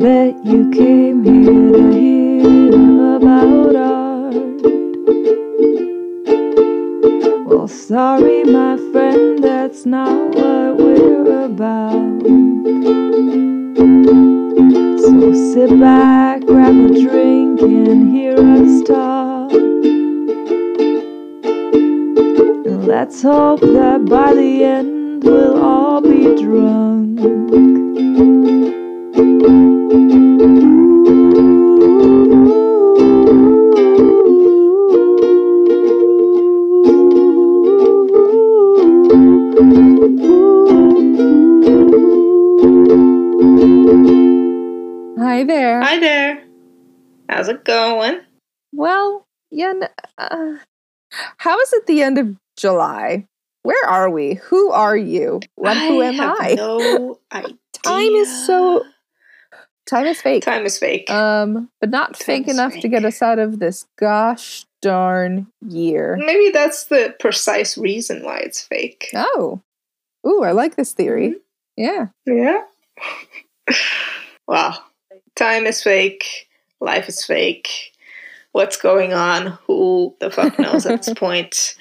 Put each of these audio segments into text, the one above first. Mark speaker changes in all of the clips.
Speaker 1: Bet you came here to hear about art. Well, sorry, my friend, that's not what we're about. So sit back, grab a drink, and hear us talk. And let's hope that by the end we'll all be drunk.
Speaker 2: Hi there.
Speaker 3: Hi there. How's it going?
Speaker 2: Well, yeah. Uh, how is it the end of July? Where are we? Who are you? What? who am I?
Speaker 3: No idea.
Speaker 2: Time is so. Time is fake.
Speaker 3: Time is fake.
Speaker 2: Um, but not
Speaker 3: Time
Speaker 2: fake enough to get us out of this gosh darn year.
Speaker 3: Maybe that's the precise reason why it's fake.
Speaker 2: Oh, ooh, I like this theory. Yeah.
Speaker 3: Yeah. wow. Time is fake. Life is fake. What's going on? Who the fuck knows at this point?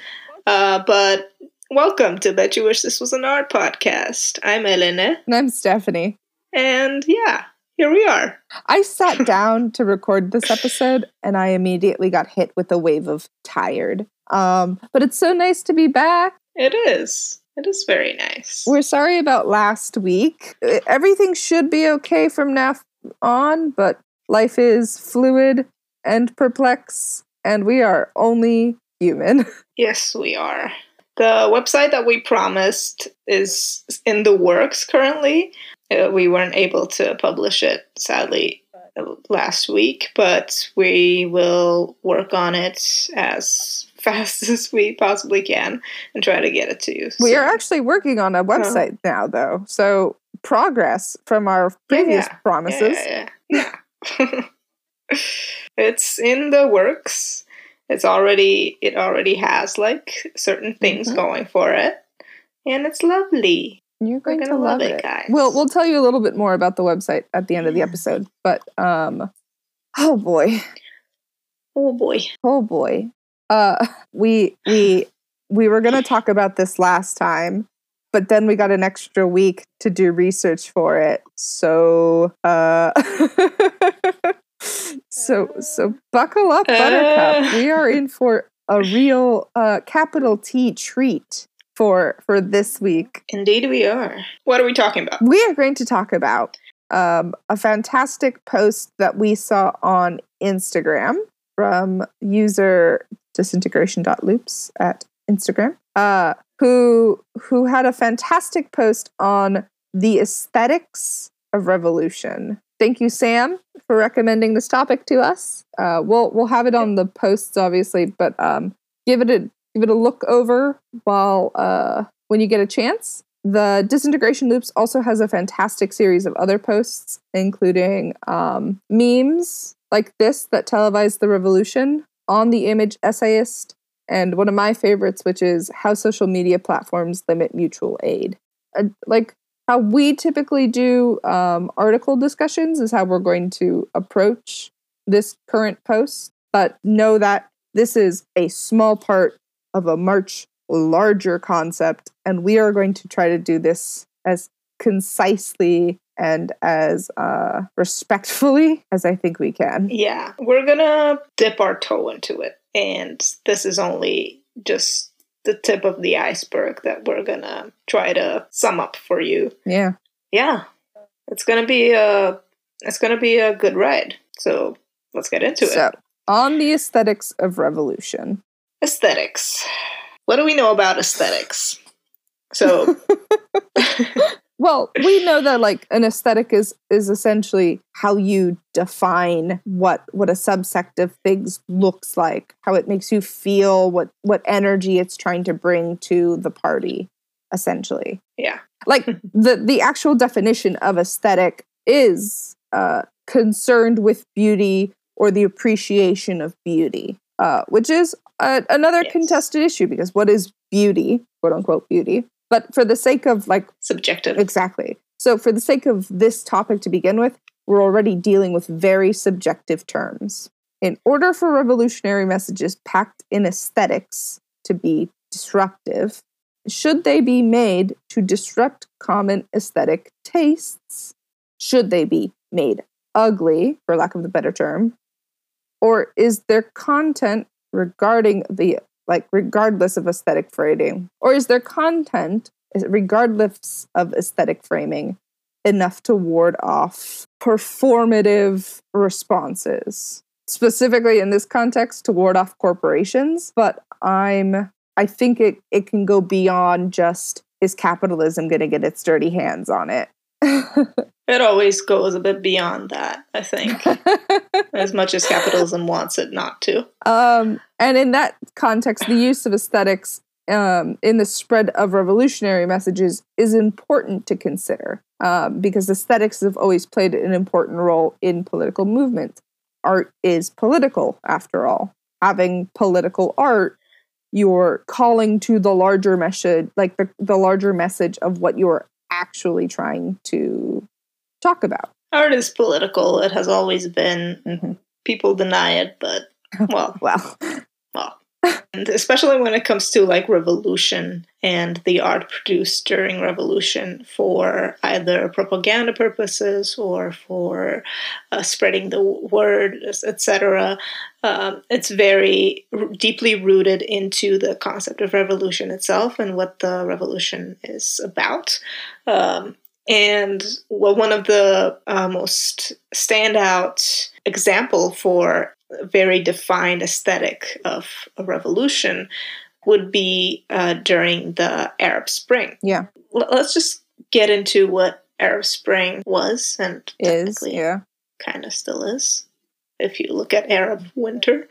Speaker 3: Uh, but welcome to Bet You Wish This Was an Art podcast. I'm Elena,
Speaker 2: And I'm Stephanie.
Speaker 3: and yeah, here we are.
Speaker 2: I sat down to record this episode and I immediately got hit with a wave of tired. Um, but it's so nice to be back.
Speaker 3: It is. It is very nice.
Speaker 2: We're sorry about last week. Everything should be okay from now on, but life is fluid and perplex, and we are only human.
Speaker 3: Yes, we are. The website that we promised is in the works currently. Uh, we weren't able to publish it, sadly, uh, last week, but we will work on it as fast as we possibly can and try to get it to you.
Speaker 2: we are actually working on a website now, though. So, progress from our previous
Speaker 3: yeah.
Speaker 2: promises.
Speaker 3: Yeah, yeah, yeah. it's in the works. It's already it already has like certain things
Speaker 2: Mhm.
Speaker 3: going for it, and it's lovely.
Speaker 2: You're going to love,
Speaker 3: love it,
Speaker 2: it,
Speaker 3: guys.
Speaker 2: We'll we'll tell you a little bit more about the website at the end of the episode. But um, oh boy,
Speaker 3: Oh boy.
Speaker 2: oh boy, uh, we we we were gonna talk about this last time, but then we got an extra week to do research for it. So uh, so so buckle up, Buttercup. We are in for a real uh, capital T treat for for this week.
Speaker 3: Indeed, we are. What are we talking about?
Speaker 2: We are going to talk about um, a fantastic post that we saw on Instagram from user disintegration.loops at Instagram, uh, who who had a fantastic post on the aesthetics of revolution. Thank you, Sam, for recommending this topic to us. Uh, we'll we'll have it on the posts, obviously, but um, give it a give it a look over while uh, when you get a chance. The Disintegration Loops also has a fantastic series of other posts, including um, memes like this that televised the revolution on the image essayist, and one of my favorites, which is how social media platforms limit mutual aid. Uh, like how we typically do um, article discussions is how we're going to approach this current post, but know that this is a small part of a much larger concept, and we are going to try to do this as concisely and as uh, respectfully as I think we can.
Speaker 3: Yeah, we're gonna dip our toe into it, and this is only just the tip of the iceberg that we're gonna try to sum up for you.
Speaker 2: Yeah.
Speaker 3: Yeah, it's gonna be a it's gonna be a good ride. So let's get into it.
Speaker 2: So,
Speaker 3: it.
Speaker 2: on the aesthetics of revolution.
Speaker 3: Aesthetics. What do we know about aesthetics? So
Speaker 2: Well, we know that like an aesthetic is is essentially how you define what what a subsect of things looks like, how it makes you feel, what what energy it's trying to bring to the party, essentially.
Speaker 3: yeah,
Speaker 2: Like the the actual definition of aesthetic is uh, concerned with beauty or the appreciation of beauty, uh, which is uh, another
Speaker 3: Yes.
Speaker 2: contested issue because what is beauty, quote unquote beauty? But for the sake of like
Speaker 3: Subjective.
Speaker 2: Exactly. So, for the sake of this topic to begin with, we're already dealing with very subjective terms. In order for revolutionary messages packed in aesthetics to be disruptive, should they be made to disrupt common aesthetic tastes? Should they be made ugly, for lack of the better term? Or is their content regarding the like regardless of aesthetic framing? Or is their content regardless of aesthetic framing enough to ward off performative responses? Specifically in this context to ward off corporations but i'm i think it it can go beyond just is capitalism going to get its dirty hands on it
Speaker 3: It always goes a bit beyond that, I think, as much as capitalism wants it not to.
Speaker 2: Um, and in that context, the use of aesthetics um, in the spread of revolutionary messages is important to consider um, because aesthetics have always played an important role in political movements. Art is political, after all. Having political art, you're calling to the larger message, like the, the larger message of what you're actually trying to talk about.
Speaker 3: Art is political. It has always been.
Speaker 2: Mm-hmm.
Speaker 3: People deny it, but well,
Speaker 2: Well,
Speaker 3: well. And especially when it comes to like revolution and the art produced during revolution for either propaganda purposes or for uh, spreading the word, etc. Um, it's very r- deeply rooted into the concept of revolution itself and what the revolution is about. Um, and well, one of the uh, most standout example for a very defined aesthetic of a revolution would be uh, during the Arab Spring.
Speaker 2: Yeah.
Speaker 3: L- let's just get into what Arab Spring was and
Speaker 2: is yeah.
Speaker 3: kind of still is if you look at Arab winter.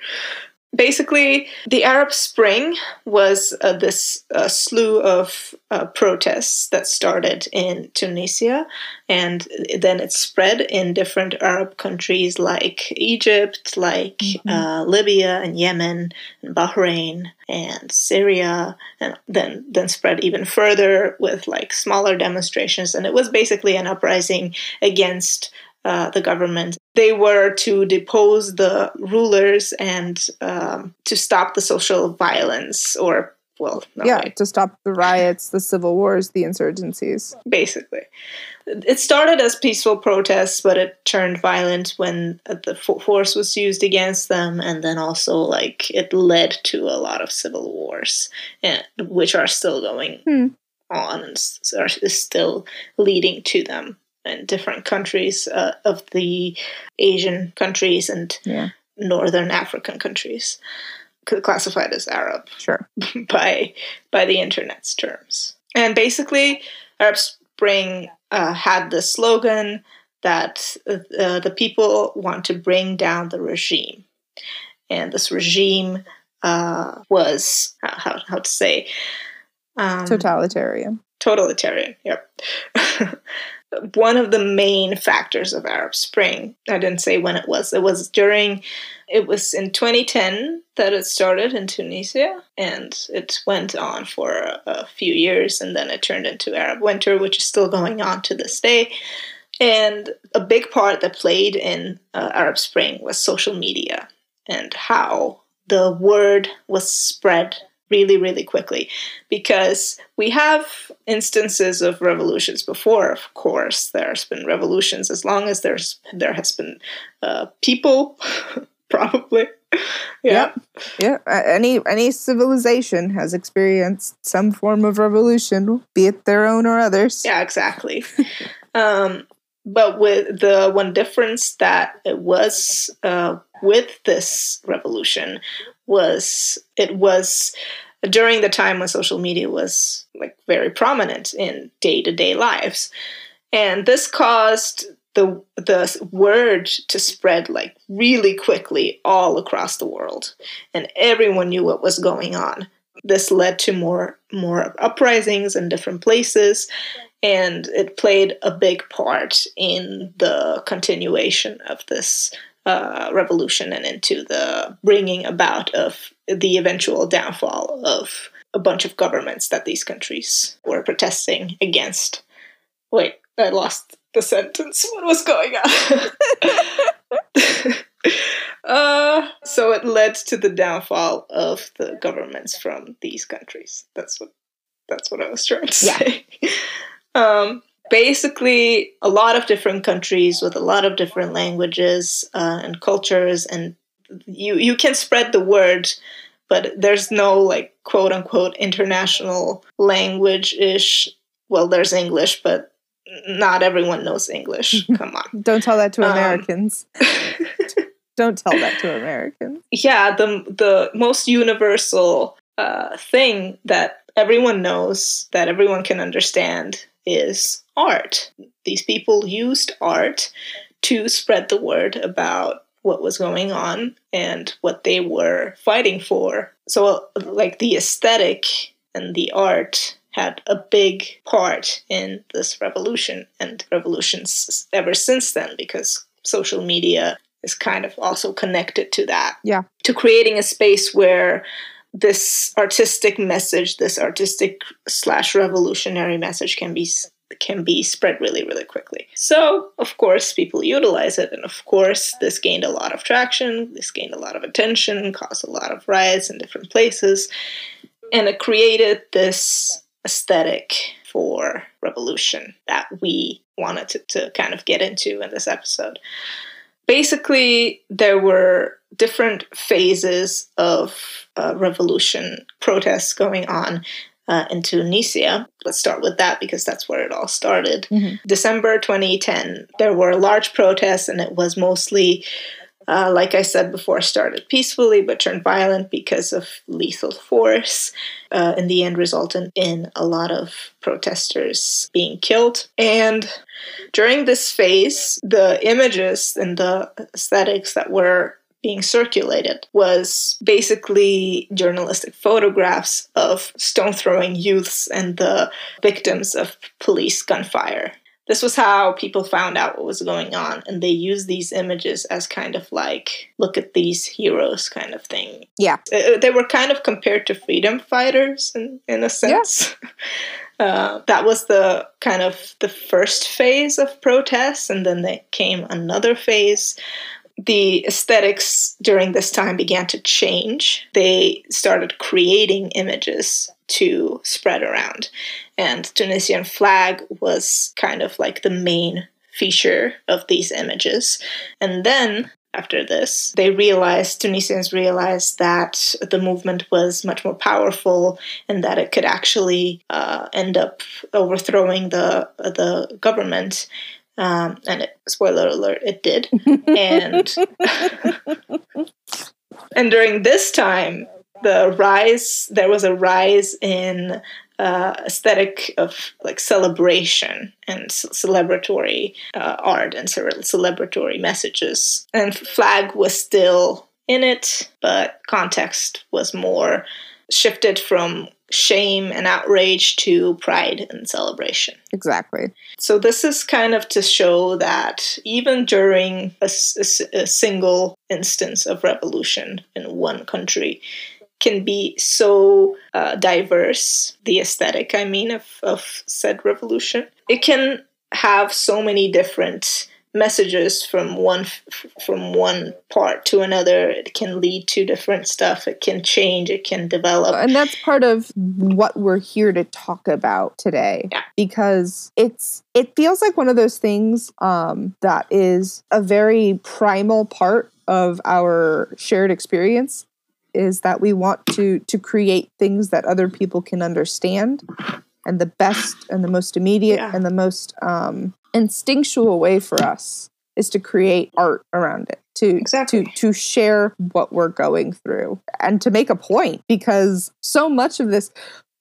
Speaker 3: Basically, the Arab Spring was uh, this uh, slew of uh, protests that started in Tunisia and then it spread in different Arab countries like Egypt, like
Speaker 2: Mhm.
Speaker 3: uh, Libya and Yemen and Bahrain and Syria, and then then spread even further with like smaller demonstrations. And it was basically an uprising against uh, the government. They were to depose the rulers and um, to stop the social violence, or well, no,
Speaker 2: yeah,
Speaker 3: wait,
Speaker 2: to stop the riots, the civil wars, the insurgencies.
Speaker 3: basically. It started as peaceful protests, but it turned violent when the force was used against them, and then also like it led to a lot of civil wars, and, which are still going
Speaker 2: Hmm.
Speaker 3: on and are is still leading to them in different countries uh, of the Asian countries and
Speaker 2: Yeah.
Speaker 3: northern African countries, classified as Arab
Speaker 2: Sure.
Speaker 3: by by the internet's terms. And basically, Arab Spring uh, had the slogan that uh, the people want to bring down the regime, and this regime uh, was how, how to say um,
Speaker 2: Totalitarian.
Speaker 3: totalitarian. Yep. One of the main factors of Arab Spring, I didn't say when it was, it was during, it was in 2010 that it started in Tunisia and it went on for a, a few years and then it turned into Arab Winter, which is still going on to this day. And a big part that played in uh, Arab Spring was social media and how the word was spread really, really quickly because we have instances of revolutions before. Of course, there's been revolutions as long as there's there has been uh, people, probably. Yeah,
Speaker 2: Yeah, a- any any civilization has experienced some form of revolution, be it their own or others.
Speaker 3: yeah, exactly. um, but with the one difference that it was uh, with this revolution was it was during the time when social media was like very prominent in day-to-day lives. And this caused the the word to spread like really quickly all across the world. And everyone knew what was going on. This led to more more uprisings in different places. And it played a big part in the continuation of this uh, revolution and into the bringing about of the eventual downfall of a bunch of governments that these countries were protesting against. Wait, I lost the sentence. What was going on? uh, so it led to the downfall of the governments from these countries. That's what that's what I was trying to
Speaker 2: Yeah.
Speaker 3: say. um, basically, a lot of different countries with a lot of different languages uh, and cultures, and you you can spread the word, but there's no like quote unquote international language ish. Well, there's English, but not everyone knows English. Come on.
Speaker 2: Don't tell that to
Speaker 3: Um,
Speaker 2: Americans. Don't tell that to Americans.
Speaker 3: yeah, the the most universal uh, thing that everyone knows, that everyone can understand, is art. These people used art to spread the word about what was going on and what they were fighting for. So, like the aesthetic and the art had a big part in this revolution and revolutions ever since then because social media is kind of also connected to that.
Speaker 2: Yeah.
Speaker 3: To creating a space where this artistic message, this artistic slash revolutionary message can be can be spread really really quickly. So, of course, people utilize it and of course, this gained a lot of traction, this gained a lot of attention, caused a lot of riots in different places, and it created this aesthetic for revolution that we wanted to, to kind of get into in this episode basically there were different phases of uh, revolution protests going on uh, in Tunisia. Let's start with that because that's where it all started.
Speaker 2: Mhm.
Speaker 3: December 2010, there were large protests, and it was mostly, uh, like I said before, started peacefully but turned violent because of lethal force. Uh, in the end, resulted in a lot of protesters being killed. And during this phase, the images and the aesthetics that were being circulated was basically journalistic photographs of stone throwing youths and the victims of police gunfire. This was how people found out what was going on, and they used these images as kind of like, look at these heroes kind of thing.
Speaker 2: Yeah.
Speaker 3: Uh, They were kind of compared to freedom fighters in, in a sense. Uh, that was the kind of the first phase of protests, and then there came another phase. The aesthetics during this time began to change. They started creating images to spread around, and Tunisian flag was kind of like the main feature of these images. And then after this, they realized, Tunisians realized that the movement was much more powerful and that it could actually uh, end up overthrowing the the government. Um, and it, spoiler alert, it did. and and during this time, the rise there was a rise in uh, aesthetic of like celebration and celebratory uh, art and ce- celebratory messages. And flag was still in it, but context was more shifted from shame and outrage to pride and celebration.
Speaker 2: Exactly.
Speaker 3: So this is kind of to show that even during a single instance of revolution in one country can be so uh, diverse, the aesthetic, I mean, of, of said revolution. It can have so many different messages from one from one part to another it can lead to different stuff it can change it can develop
Speaker 2: and that's part of what we're here to talk about today
Speaker 3: Yeah.
Speaker 2: because it's it feels like one of those things um, that is a very primal part of our shared experience is that we want to to create things that other people can understand and the best and the most immediate
Speaker 3: Yeah.
Speaker 2: and the most um, instinctual way for us is to create art around it to
Speaker 3: Exactly.
Speaker 2: to to share what we're going through and to make a point because so much of this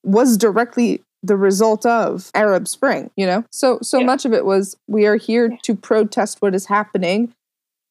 Speaker 2: was directly the result of Arab Spring, you know? So so
Speaker 3: Yeah.
Speaker 2: much of it was we are here to protest what is happening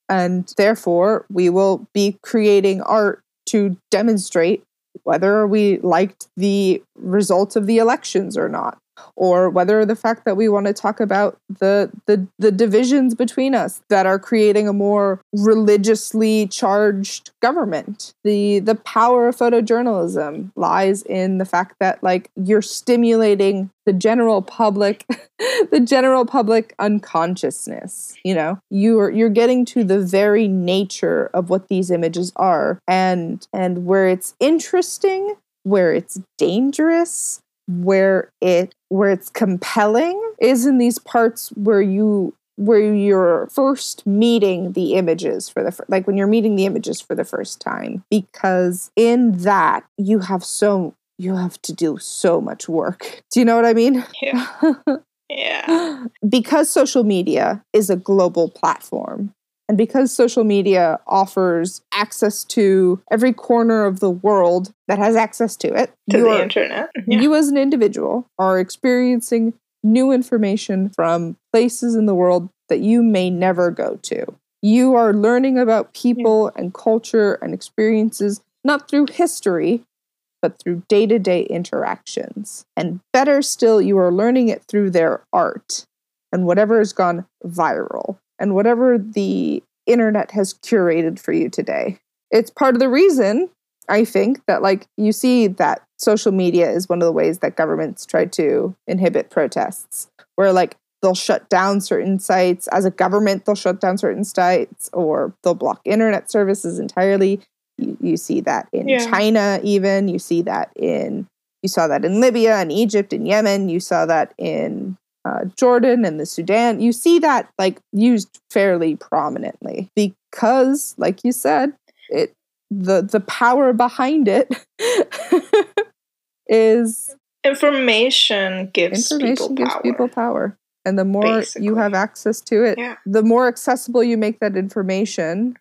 Speaker 2: and therefore we will be creating art to demonstrate whether we liked the results of the elections or not or whether the fact that we want to talk about the the the divisions between us that are creating a more religiously charged government. The the power of photojournalism lies in the fact that like you're stimulating the general public the general public unconsciousness you know you're you're getting to the very nature of what these images are and and where it's interesting where it's dangerous where it where it's compelling is in these parts where you where you're first meeting the images for the fir- like when you're meeting the images for the first time because in that you have so you have to do so much work do you know what i mean
Speaker 3: Yeah. Yeah.
Speaker 2: because social media is a global platform and because social media offers access to every corner of the world that has access to it
Speaker 3: To the internet. Yeah.
Speaker 2: you as an individual are experiencing new information from places in the world that you may never go to. You are learning about people and culture and experiences not through history, but through day to day interactions. And better still, you are learning it through their art and whatever has gone viral and whatever the internet has curated for you today. It's part of the reason I think that like you see that social media is one of the ways that governments try to inhibit protests, where like they'll shut down certain sites as a government, they'll shut down certain sites or they'll block internet services entirely. You, you see that in
Speaker 3: Yeah.
Speaker 2: China, even you see that in you saw that in Libya and Egypt and Yemen. You saw that in uh, Jordan and the Sudan. You see that like used fairly prominently because, like you said, it the the power behind it is
Speaker 3: Information gives
Speaker 2: information
Speaker 3: people
Speaker 2: gives
Speaker 3: power.
Speaker 2: people power and the more
Speaker 3: basically.
Speaker 2: you have access to it
Speaker 3: Yeah.
Speaker 2: the more accessible you make that information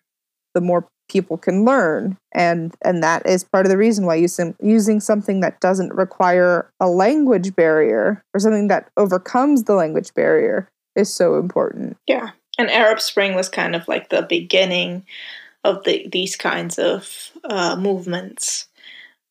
Speaker 2: the more people can learn and and that is part of the reason why using using something that doesn't require a language barrier or something that overcomes the language barrier is so important
Speaker 3: Yeah. And Arab Spring was kind of like the beginning of the, these kinds of uh, movements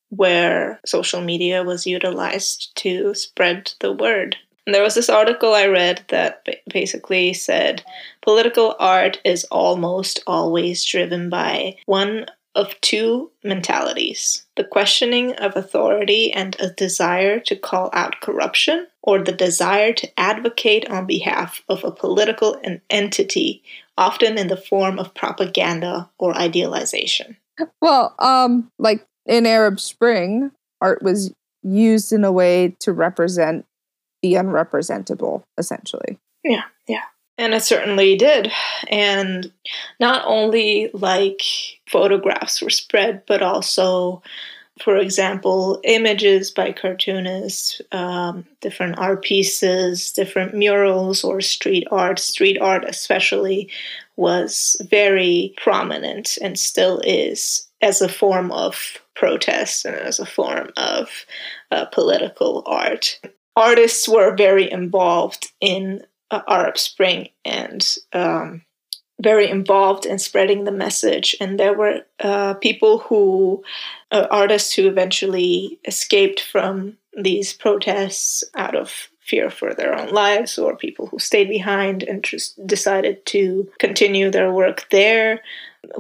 Speaker 3: where social media was utilized to spread the word. And there was this article I read that basically said political art is almost always driven by one of two mentalities the questioning of authority and a desire to call out corruption, or the desire to advocate on behalf of a political entity, often in the form of propaganda or idealization.
Speaker 2: Well, um, like in Arab Spring, art was used in a way to represent the unrepresentable, essentially. Yeah, yeah.
Speaker 3: And it certainly did. And not only like photographs were spread, but also, for example, images by cartoonists, um, different art pieces, different murals or street art. Street art, especially, was very prominent and still is as a form of protest and as a form of uh, political art. Artists were very involved in uh, Arab Spring and um, very involved in spreading the message. And there were uh, people who, uh, artists who eventually escaped from these protests out of fear for their own lives, or people who stayed behind and just decided to continue their work there,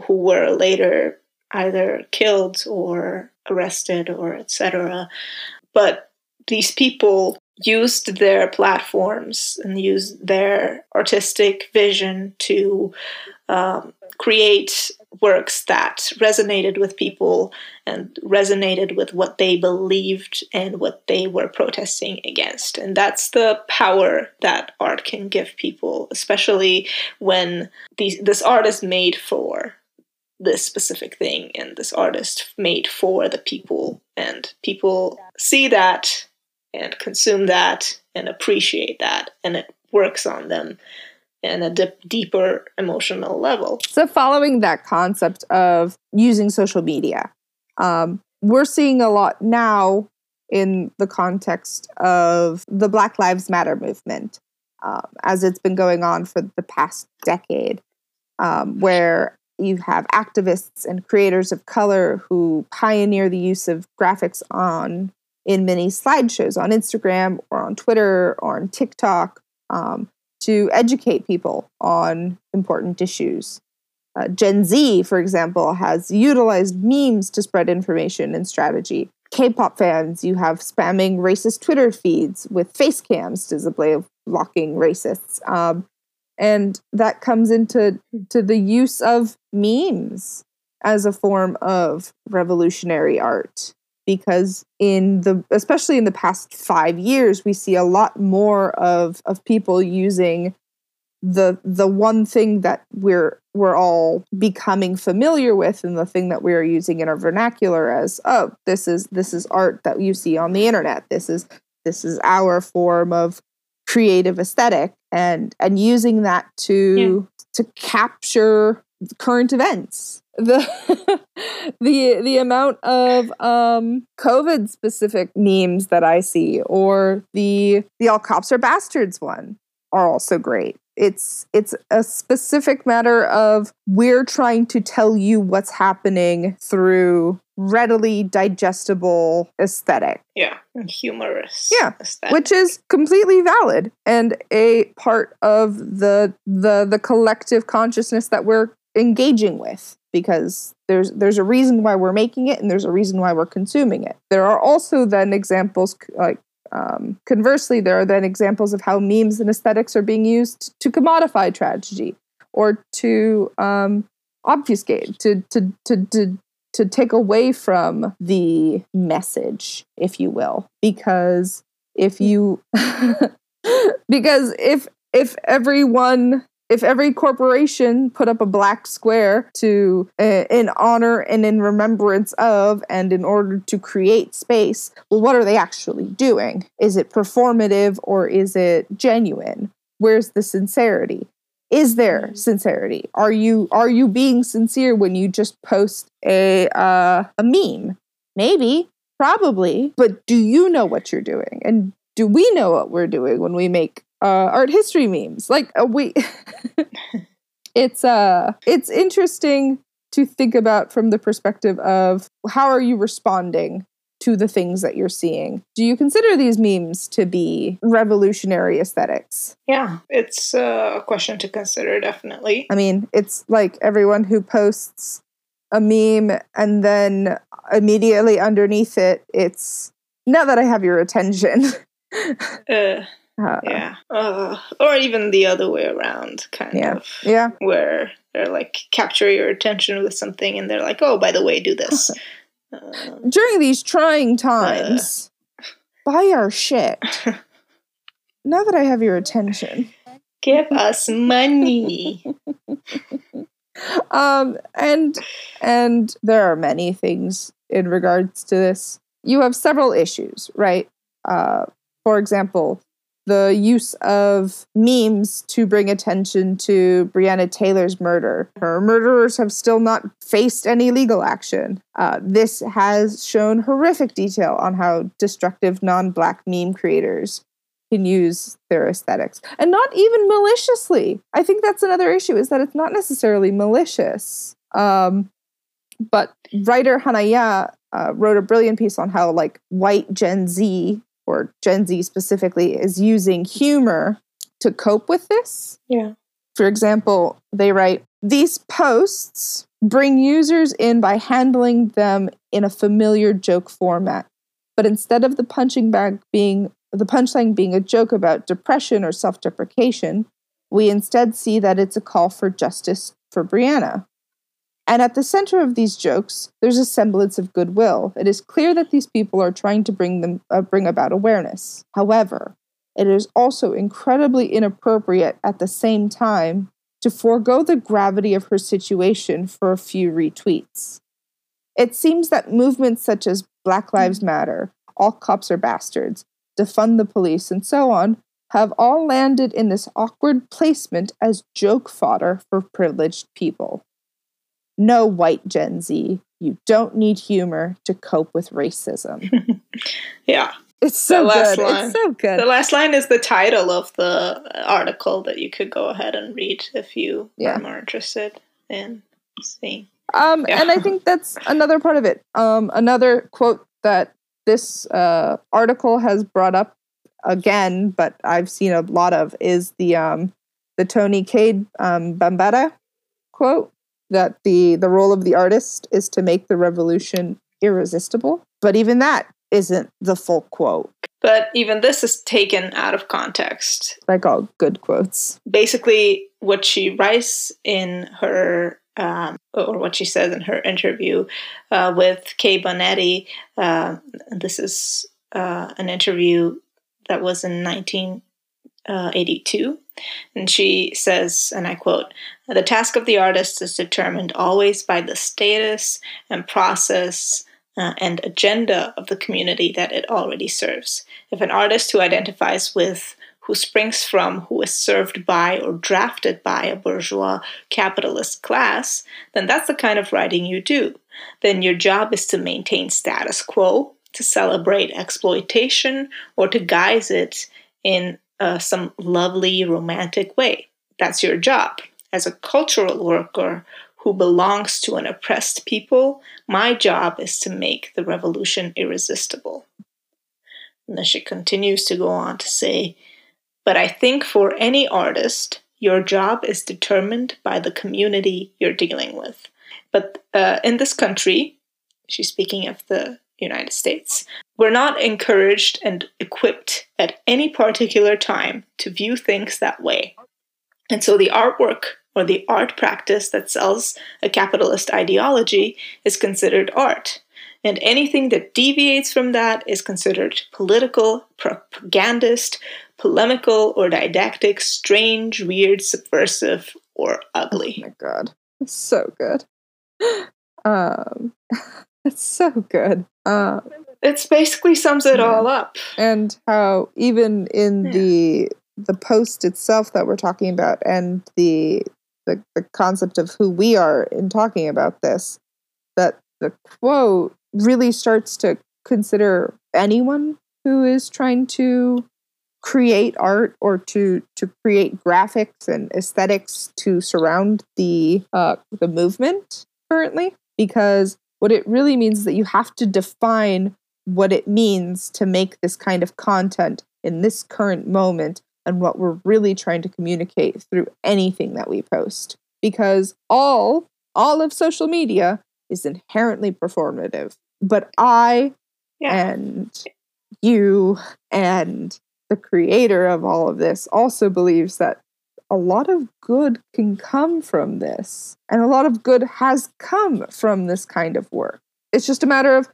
Speaker 3: who were later either killed or arrested or etc. But these people used their platforms and used their artistic vision to um, create works that resonated with people and resonated with what they believed and what they were protesting against. And that's the power that art can give people, especially when these, this art is made for this specific thing and this artist made for the people and people see that and consume that and appreciate that and it works on them in a deeper emotional level.
Speaker 2: So, following that concept of using social media, um, we're seeing a lot now in the context of the Black Lives Matter movement, um, as it's been going on for the past decade, um, where you have activists and creators of color who pioneer the use of graphics on in many slideshows on Instagram or on Twitter or on TikTok um, to educate people on important issues. Uh, Gen Z, for example, has utilized memes to spread information and strategy. K pop fans, you have spamming racist Twitter feeds with face cams a way of blocking racists. Um, and that comes into to the use of memes as a form of revolutionary art because in the especially in the past 5 years we see a lot more of of people using the the one thing that we're we're all becoming familiar with and the thing that we're using in our vernacular as oh this is this is art that you see on the internet this is this is our form of creative aesthetic and and using that to yeah. to capture current events the the the amount of um covid specific memes that i see or the the all cops are bastards one are also great it's it's a specific matter of we're trying to tell you what's happening through readily digestible aesthetic.
Speaker 3: Yeah, humorous.
Speaker 2: Yeah, aesthetic. which is completely valid and a part of the the the collective consciousness that we're engaging with because there's there's a reason why we're making it and there's a reason why we're consuming it. There are also then examples like um, conversely, there are then examples of how memes and aesthetics are being used to commodify tragedy or to um, obfuscate, to, to, to, to, to take away from the message, if you will. Because if you, because if if everyone if every corporation put up a black square to uh, in honor and in remembrance of and in order to create space well what are they actually doing? Is it performative or is it genuine? Where's the sincerity? Is there mm-hmm. sincerity? Are you are you being sincere when you just post a uh, a meme? Maybe probably but do you know what you're doing? And do we know what we're doing when we make uh, art history memes. Like uh, we, it's uh, it's interesting to think about from the perspective of how are you responding to the things that you're seeing. Do you consider these memes to be revolutionary aesthetics?
Speaker 3: Yeah, it's uh, a question to consider, definitely.
Speaker 2: I mean, it's like everyone who posts a meme and then immediately underneath it, it's now that I have your attention.
Speaker 3: uh, uh, yeah. Uh, or even the other way around, kind
Speaker 2: yeah.
Speaker 3: of.
Speaker 2: Yeah.
Speaker 3: Where they're like capture your attention with something and they're like, oh, by the way, do this.
Speaker 2: Um, During these trying times, uh, buy our shit. now that I have your attention,
Speaker 3: give us money.
Speaker 2: um, and and there are many things in regards to this. You have several issues, right? Uh, for example, the use of memes to bring attention to Breonna Taylor's murder. Her murderers have still not faced any legal action. Uh, this has shown horrific detail on how destructive non black meme creators can use their aesthetics and not even maliciously. I think that's another issue is that it's not necessarily malicious. Um, but writer Hanaya uh, wrote a brilliant piece on how like white Gen Z or Gen Z specifically, is using humor to cope with this.
Speaker 3: Yeah.
Speaker 2: For example, they write, These posts bring users in by handling them in a familiar joke format. But instead of the punching bag being the punchline being a joke about depression or self deprecation, we instead see that it's a call for justice for Breonna. And at the center of these jokes, there's a semblance of goodwill. It is clear that these people are trying to bring them uh, bring about awareness. However, it is also incredibly inappropriate at the same time to forego the gravity of her situation for a few retweets. It seems that movements such as Black Lives Matter, All Cops Are Bastards, Defund the Police, and so on have all landed in this awkward placement as joke fodder for privileged people. No, white Gen Z, you don't need humor to cope with racism.
Speaker 3: yeah.
Speaker 2: It's so good. Line, it's so good.
Speaker 3: The last line is the title of the article that you could go ahead and read if you yeah. are more interested in seeing.
Speaker 2: Um, yeah. and I think that's another part of it. Um, another quote that this uh, article has brought up again, but I've seen a lot of is the um, the Toni Cade um, Bambara quote that the the role of the artist is to make the revolution irresistible. But even that isn't the full quote.
Speaker 3: But even this is taken out of context.
Speaker 2: Like all good quotes.
Speaker 3: Basically, what she writes in her um, or what she says in her interview uh, with Kay Bonetti. Uh, this is uh, an interview that was in 1982. And she says, and I quote, the task of the artist is determined always by the status and process uh, and agenda of the community that it already serves. If an artist who identifies with who springs from, who is served by, or drafted by a bourgeois capitalist class, then that's the kind of writing you do. Then your job is to maintain status quo, to celebrate exploitation, or to guise it in uh, some lovely romantic way. That's your job. As a cultural worker who belongs to an oppressed people, my job is to make the revolution irresistible. And then she continues to go on to say, but I think for any artist, your job is determined by the community you're dealing with. But uh, in this country, she's speaking of the United States, we're not encouraged and equipped at any particular time to view things that way. And so the artwork or the art practice that sells a capitalist ideology is considered art. And anything that deviates from that is considered political, propagandist, polemical or didactic, strange, weird, subversive, or ugly.
Speaker 2: Oh my god. So good. Um it's so good. Um
Speaker 3: it basically sums it
Speaker 2: yeah.
Speaker 3: all up.
Speaker 2: And how even in yeah. the the post itself that we're talking about and the, the the concept of who we are in talking about this, that the quote really starts to consider anyone who is trying to create art or to to create graphics and aesthetics to surround the uh, the movement currently because what it really means is that you have to define what it means to make this kind of content in this current moment and what we're really trying to communicate through anything that we post because all all of social media is inherently performative but i yeah. and you and the creator of all of this, also believes that a lot of good can come from this, and a lot of good has come from this kind of work. It's just a matter of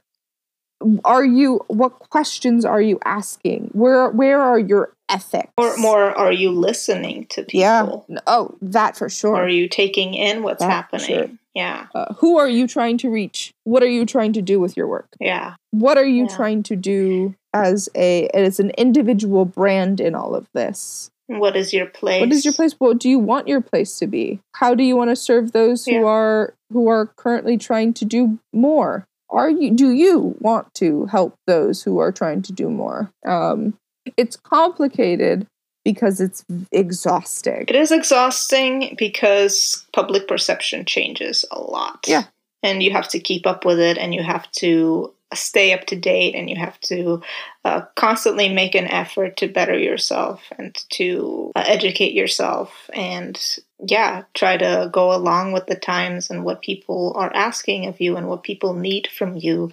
Speaker 2: are you what questions are you asking? Where where are your ethics?
Speaker 3: Or more are you listening to people?
Speaker 2: Yeah oh that for sure.
Speaker 3: Are you taking in what's that happening? sure. yeah.
Speaker 2: Uh, who are you trying to reach? What are you trying to do with your work?
Speaker 3: Yeah.
Speaker 2: What are you
Speaker 3: yeah.
Speaker 2: trying to do as a as an individual brand in all of this
Speaker 3: what is your place
Speaker 2: what is your place? what do you want your place to be? How do you want to serve those who yeah. are who are currently trying to do more? Are you do you want to help those who are trying to do more? Um it's complicated because it's exhausting.
Speaker 3: It is exhausting because public perception changes a lot.
Speaker 2: Yeah.
Speaker 3: And you have to keep up with it and you have to stay up to date and you have to uh, constantly make an effort to better yourself and to uh, educate yourself and yeah try to go along with the times and what people are asking of you and what people need from you.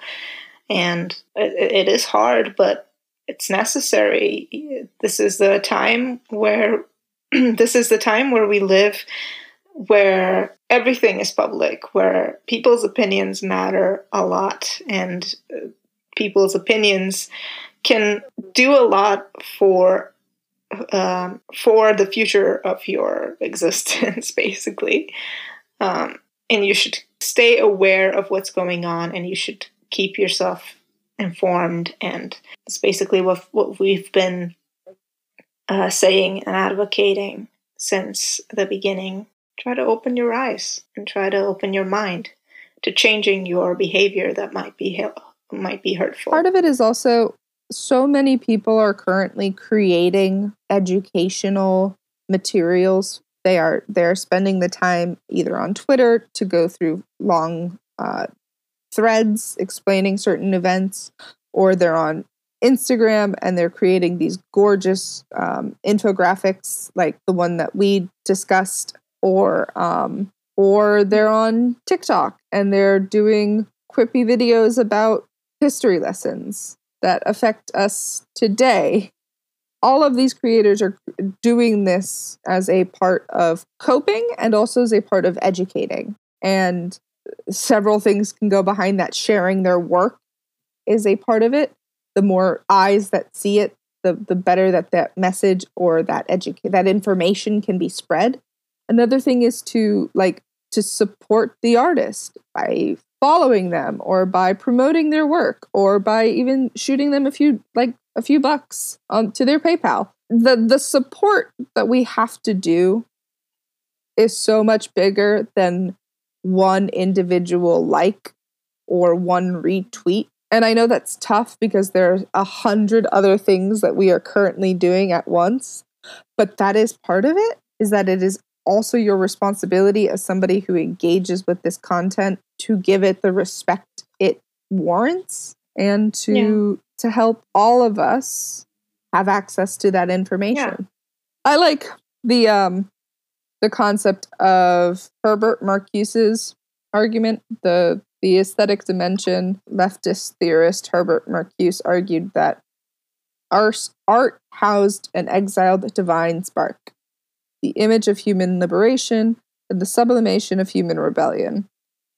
Speaker 3: And it, it is hard but it's necessary. This is the time where this is the time where we live where everything is public, where people's opinions matter a lot, and uh, people's opinions can do a lot for um, for the future of your existence, basically. Um, and you should stay aware of what's going on, and you should keep yourself informed. And it's basically what what we've been uh, saying and advocating since the beginning try to open your eyes and try to open your mind to changing your behavior that might be might be hurtful.
Speaker 2: Part of it is also so many people are currently creating educational materials. They are they're spending the time either on Twitter to go through long uh, threads explaining certain events, or they're on Instagram and they're creating these gorgeous um, infographics like the one that we discussed, or um, or they're on TikTok and they're doing quippy videos about history lessons that affect us today. All of these creators are doing this as a part of coping and also as a part of educating. And several things can go behind that. Sharing their work is a part of it. The more eyes that see it, the, the better that that message or that educate that information can be spread. Another thing is to like to support the artist by following them or by promoting their work or by even shooting them a few like a few bucks on to their PayPal. The the support that we have to do is so much bigger than one individual like or one retweet. And I know that's tough because there are a hundred other things that we are currently doing at once. But that is part of it, is that it is also your responsibility as somebody who engages with this content to give it the respect it warrants and to yeah. to help all of us have access to that information. Yeah. I like the um the concept of Herbert Marcuse's argument, the the aesthetic dimension leftist theorist Herbert Marcuse argued that art, art housed an exiled divine spark, the image of human liberation and the sublimation of human rebellion,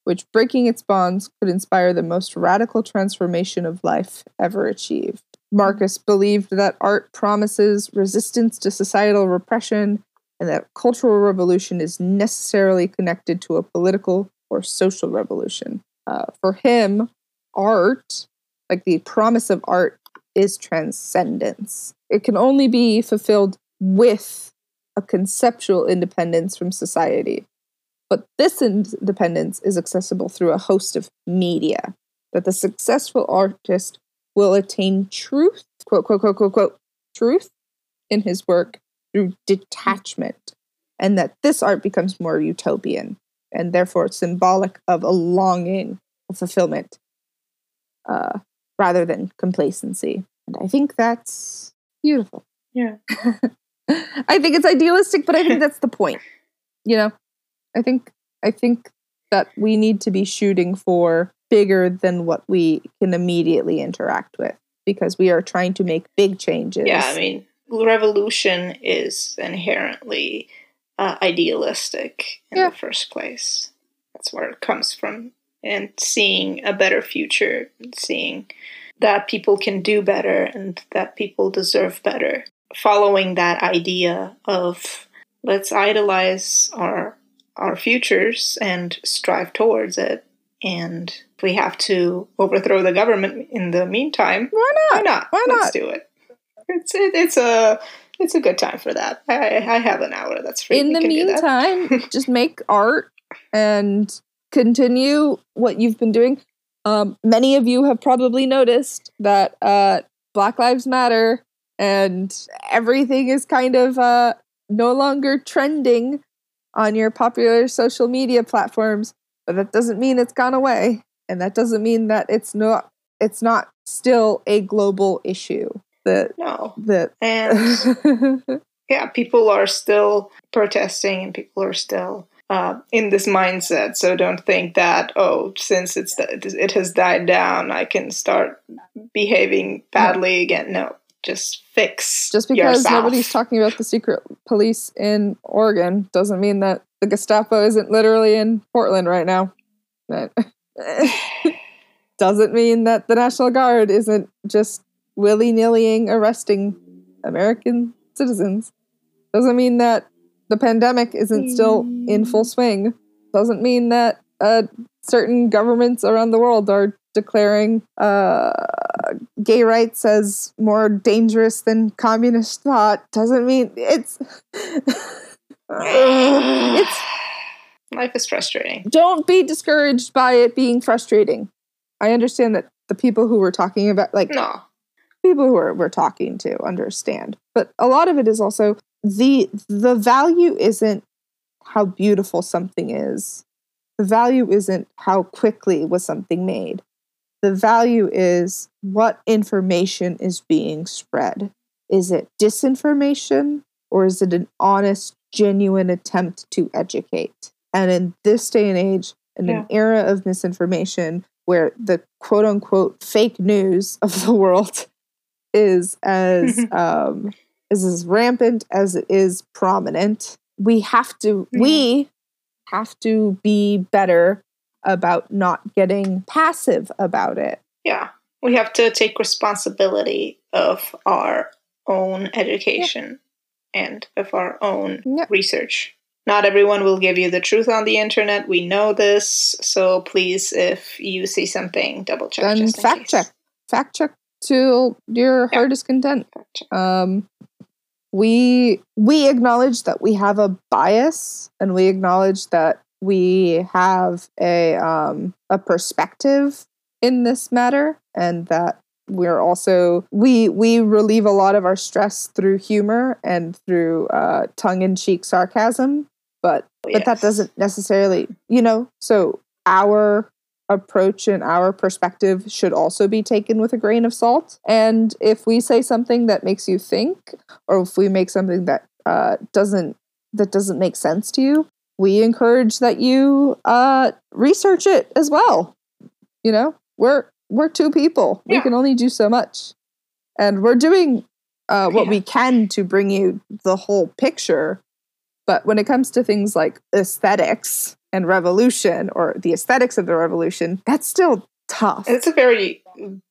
Speaker 2: which breaking its bonds could inspire the most radical transformation of life ever achieved. Marcus believed that art promises resistance to societal repression and that cultural revolution is necessarily connected to a political or social revolution. Uh, for him, art, like the promise of art, is transcendence. It can only be fulfilled with a conceptual independence from society. But this independence is accessible through a host of media. That the successful artist will attain truth, quote, quote, quote, quote, quote, truth in his work through detachment, and that this art becomes more utopian and therefore symbolic of a longing of fulfillment uh, rather than complacency. And I think that's beautiful.
Speaker 3: Yeah.
Speaker 2: I think it's idealistic, but I think that's the point. You know, I think I think that we need to be shooting for bigger than what we can immediately interact with because we are trying to make big changes.
Speaker 3: Yeah, I mean, revolution is inherently uh, idealistic in yeah. the first place. That's where it comes from. And seeing a better future, and seeing that people can do better and that people deserve better. Following that idea of let's idolize our our futures and strive towards it. And if we have to overthrow the government in the meantime,
Speaker 2: why not?
Speaker 3: Why not?
Speaker 2: Why not?
Speaker 3: Let's do it it's it, it's a it's a good time for that. I I have an hour that's free.
Speaker 2: In we the meantime, just make art and continue what you've been doing. Um, many of you have probably noticed that uh, Black Lives Matter and everything is kind of uh, no longer trending on your popular social media platforms, but that doesn't mean it's gone away, and that doesn't mean that it's not it's not still a global issue that
Speaker 3: no.
Speaker 2: that
Speaker 3: and yeah people are still protesting and people are still uh, in this mindset. So don't think that oh since it's it has died down i can start behaving badly again. No just fix
Speaker 2: just because
Speaker 3: yourself.
Speaker 2: nobody's talking about the secret police in oregon doesn't mean that the gestapo isn't literally in portland right now doesn't mean that the national guard isn't just willy nillying arresting American citizens. Doesn't mean that the pandemic isn't still in full mm. swing. Doesn't mean that uh, certain governments around the world are declaring uh, gay rights as more dangerous than communist thought. Doesn't mean it's. it's
Speaker 3: life is frustrating.
Speaker 2: Don't be discouraged by it being frustrating. I understand that the people who were talking about like
Speaker 3: no
Speaker 2: people who are, we're talking to understand. But a lot of it is also the the value isn't how beautiful something is. The value isn't how quickly was something made. The value is what information is being spread. Is it disinformation or is it an honest, genuine attempt to educate? And in this day and age, in
Speaker 3: Yeah.
Speaker 2: an era of misinformation where the quote unquote fake news of the world is as um, is as rampant as it is prominent, we have to
Speaker 3: Mhm.
Speaker 2: we have to be better about not getting passive about it.
Speaker 3: Yeah. We have to take responsibility of our own education and of our own
Speaker 2: Yep.
Speaker 3: research. Not everyone will give you the truth on the internet. We know this. So please, if you see something, double check.
Speaker 2: Then fact
Speaker 3: case.
Speaker 2: check. Fact check till your
Speaker 3: Yeah.
Speaker 2: heart is content.
Speaker 3: Fact check.
Speaker 2: um, we we acknowledge that we have a bias and we acknowledge that we have a um, a perspective in this matter and that we're also we we relieve a lot of our stress through humor and through uh, tongue-in-cheek sarcasm but but that doesn't necessarily you know so our approach and our perspective should also be taken with a grain of salt. And if we say something that makes you think or if we make something that uh, doesn't that doesn't make sense to you we encourage that you uh, research it as well. You know we're we're two people. We can only do so much. And we're doing uh, what
Speaker 3: Yeah.
Speaker 2: we can to bring you the whole picture. But when it comes to things like aesthetics and revolution or the aesthetics of the revolution, that's still tough.
Speaker 3: It's a very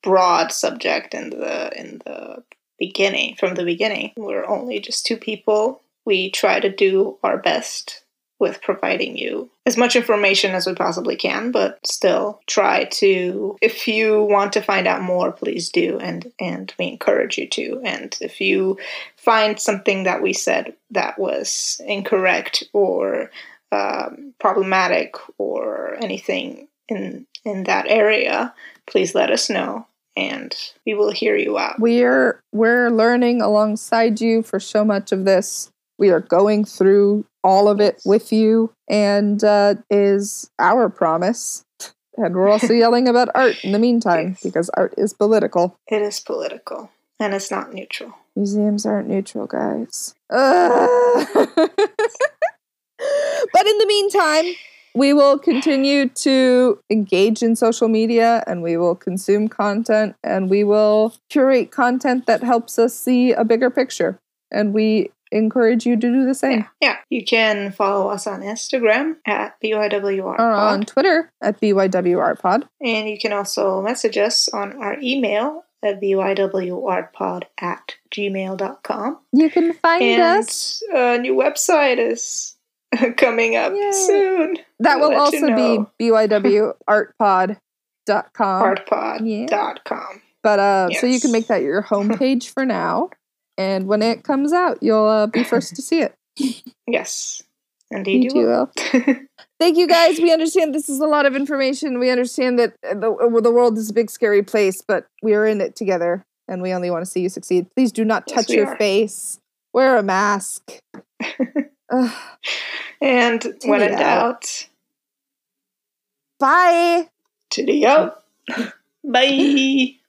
Speaker 3: broad subject in the in the beginning. From the beginning, we're only just two people. We try to do our best with providing you as much information as we possibly can, but still try to. If you want to find out more, please do, and and we encourage you to. And if you find something that we said that was incorrect or um, problematic or anything in in that area, please let us know and we will hear you out.
Speaker 2: we're we're learning alongside you for so much of this. We are going through all of it with you, and uh, is our promise. And we're also yelling about art in the meantime
Speaker 3: Yes.
Speaker 2: because art is political.
Speaker 3: It is political and it's not neutral.
Speaker 2: Museums aren't neutral, guys. But in the meantime, we will continue to engage in social media and we will consume content and we will curate content that helps us see a bigger picture. And we encourage you to do the same.
Speaker 3: Yeah. yeah. You can follow us on Instagram at BYWR
Speaker 2: Or on Twitter at BYWRpod.
Speaker 3: and you can also message us on our email at bywrpod at gmail.com.
Speaker 2: You can find
Speaker 3: And
Speaker 2: us.
Speaker 3: a new website is coming up
Speaker 2: Yay.
Speaker 3: soon.
Speaker 2: That will
Speaker 3: let you
Speaker 2: also
Speaker 3: know.
Speaker 2: be BYWArtpod.com.
Speaker 3: Artpod.com.
Speaker 2: But uh, so you can make that your homepage for now, and when it comes out, you'll uh, be first to see it.
Speaker 3: Yes. Indeed,
Speaker 2: You
Speaker 3: you will.
Speaker 2: will. Thank you, guys. We understand this is a lot of information. We understand that uh, the uh, the world is a big, scary place, but we are in it together, and we only want to see you succeed. Please do not touch
Speaker 3: we
Speaker 2: your
Speaker 3: are.
Speaker 2: face. Wear a mask. Ugh.
Speaker 3: and when in
Speaker 2: Titty
Speaker 3: doubt,
Speaker 2: Bye.
Speaker 3: titty out. Bye.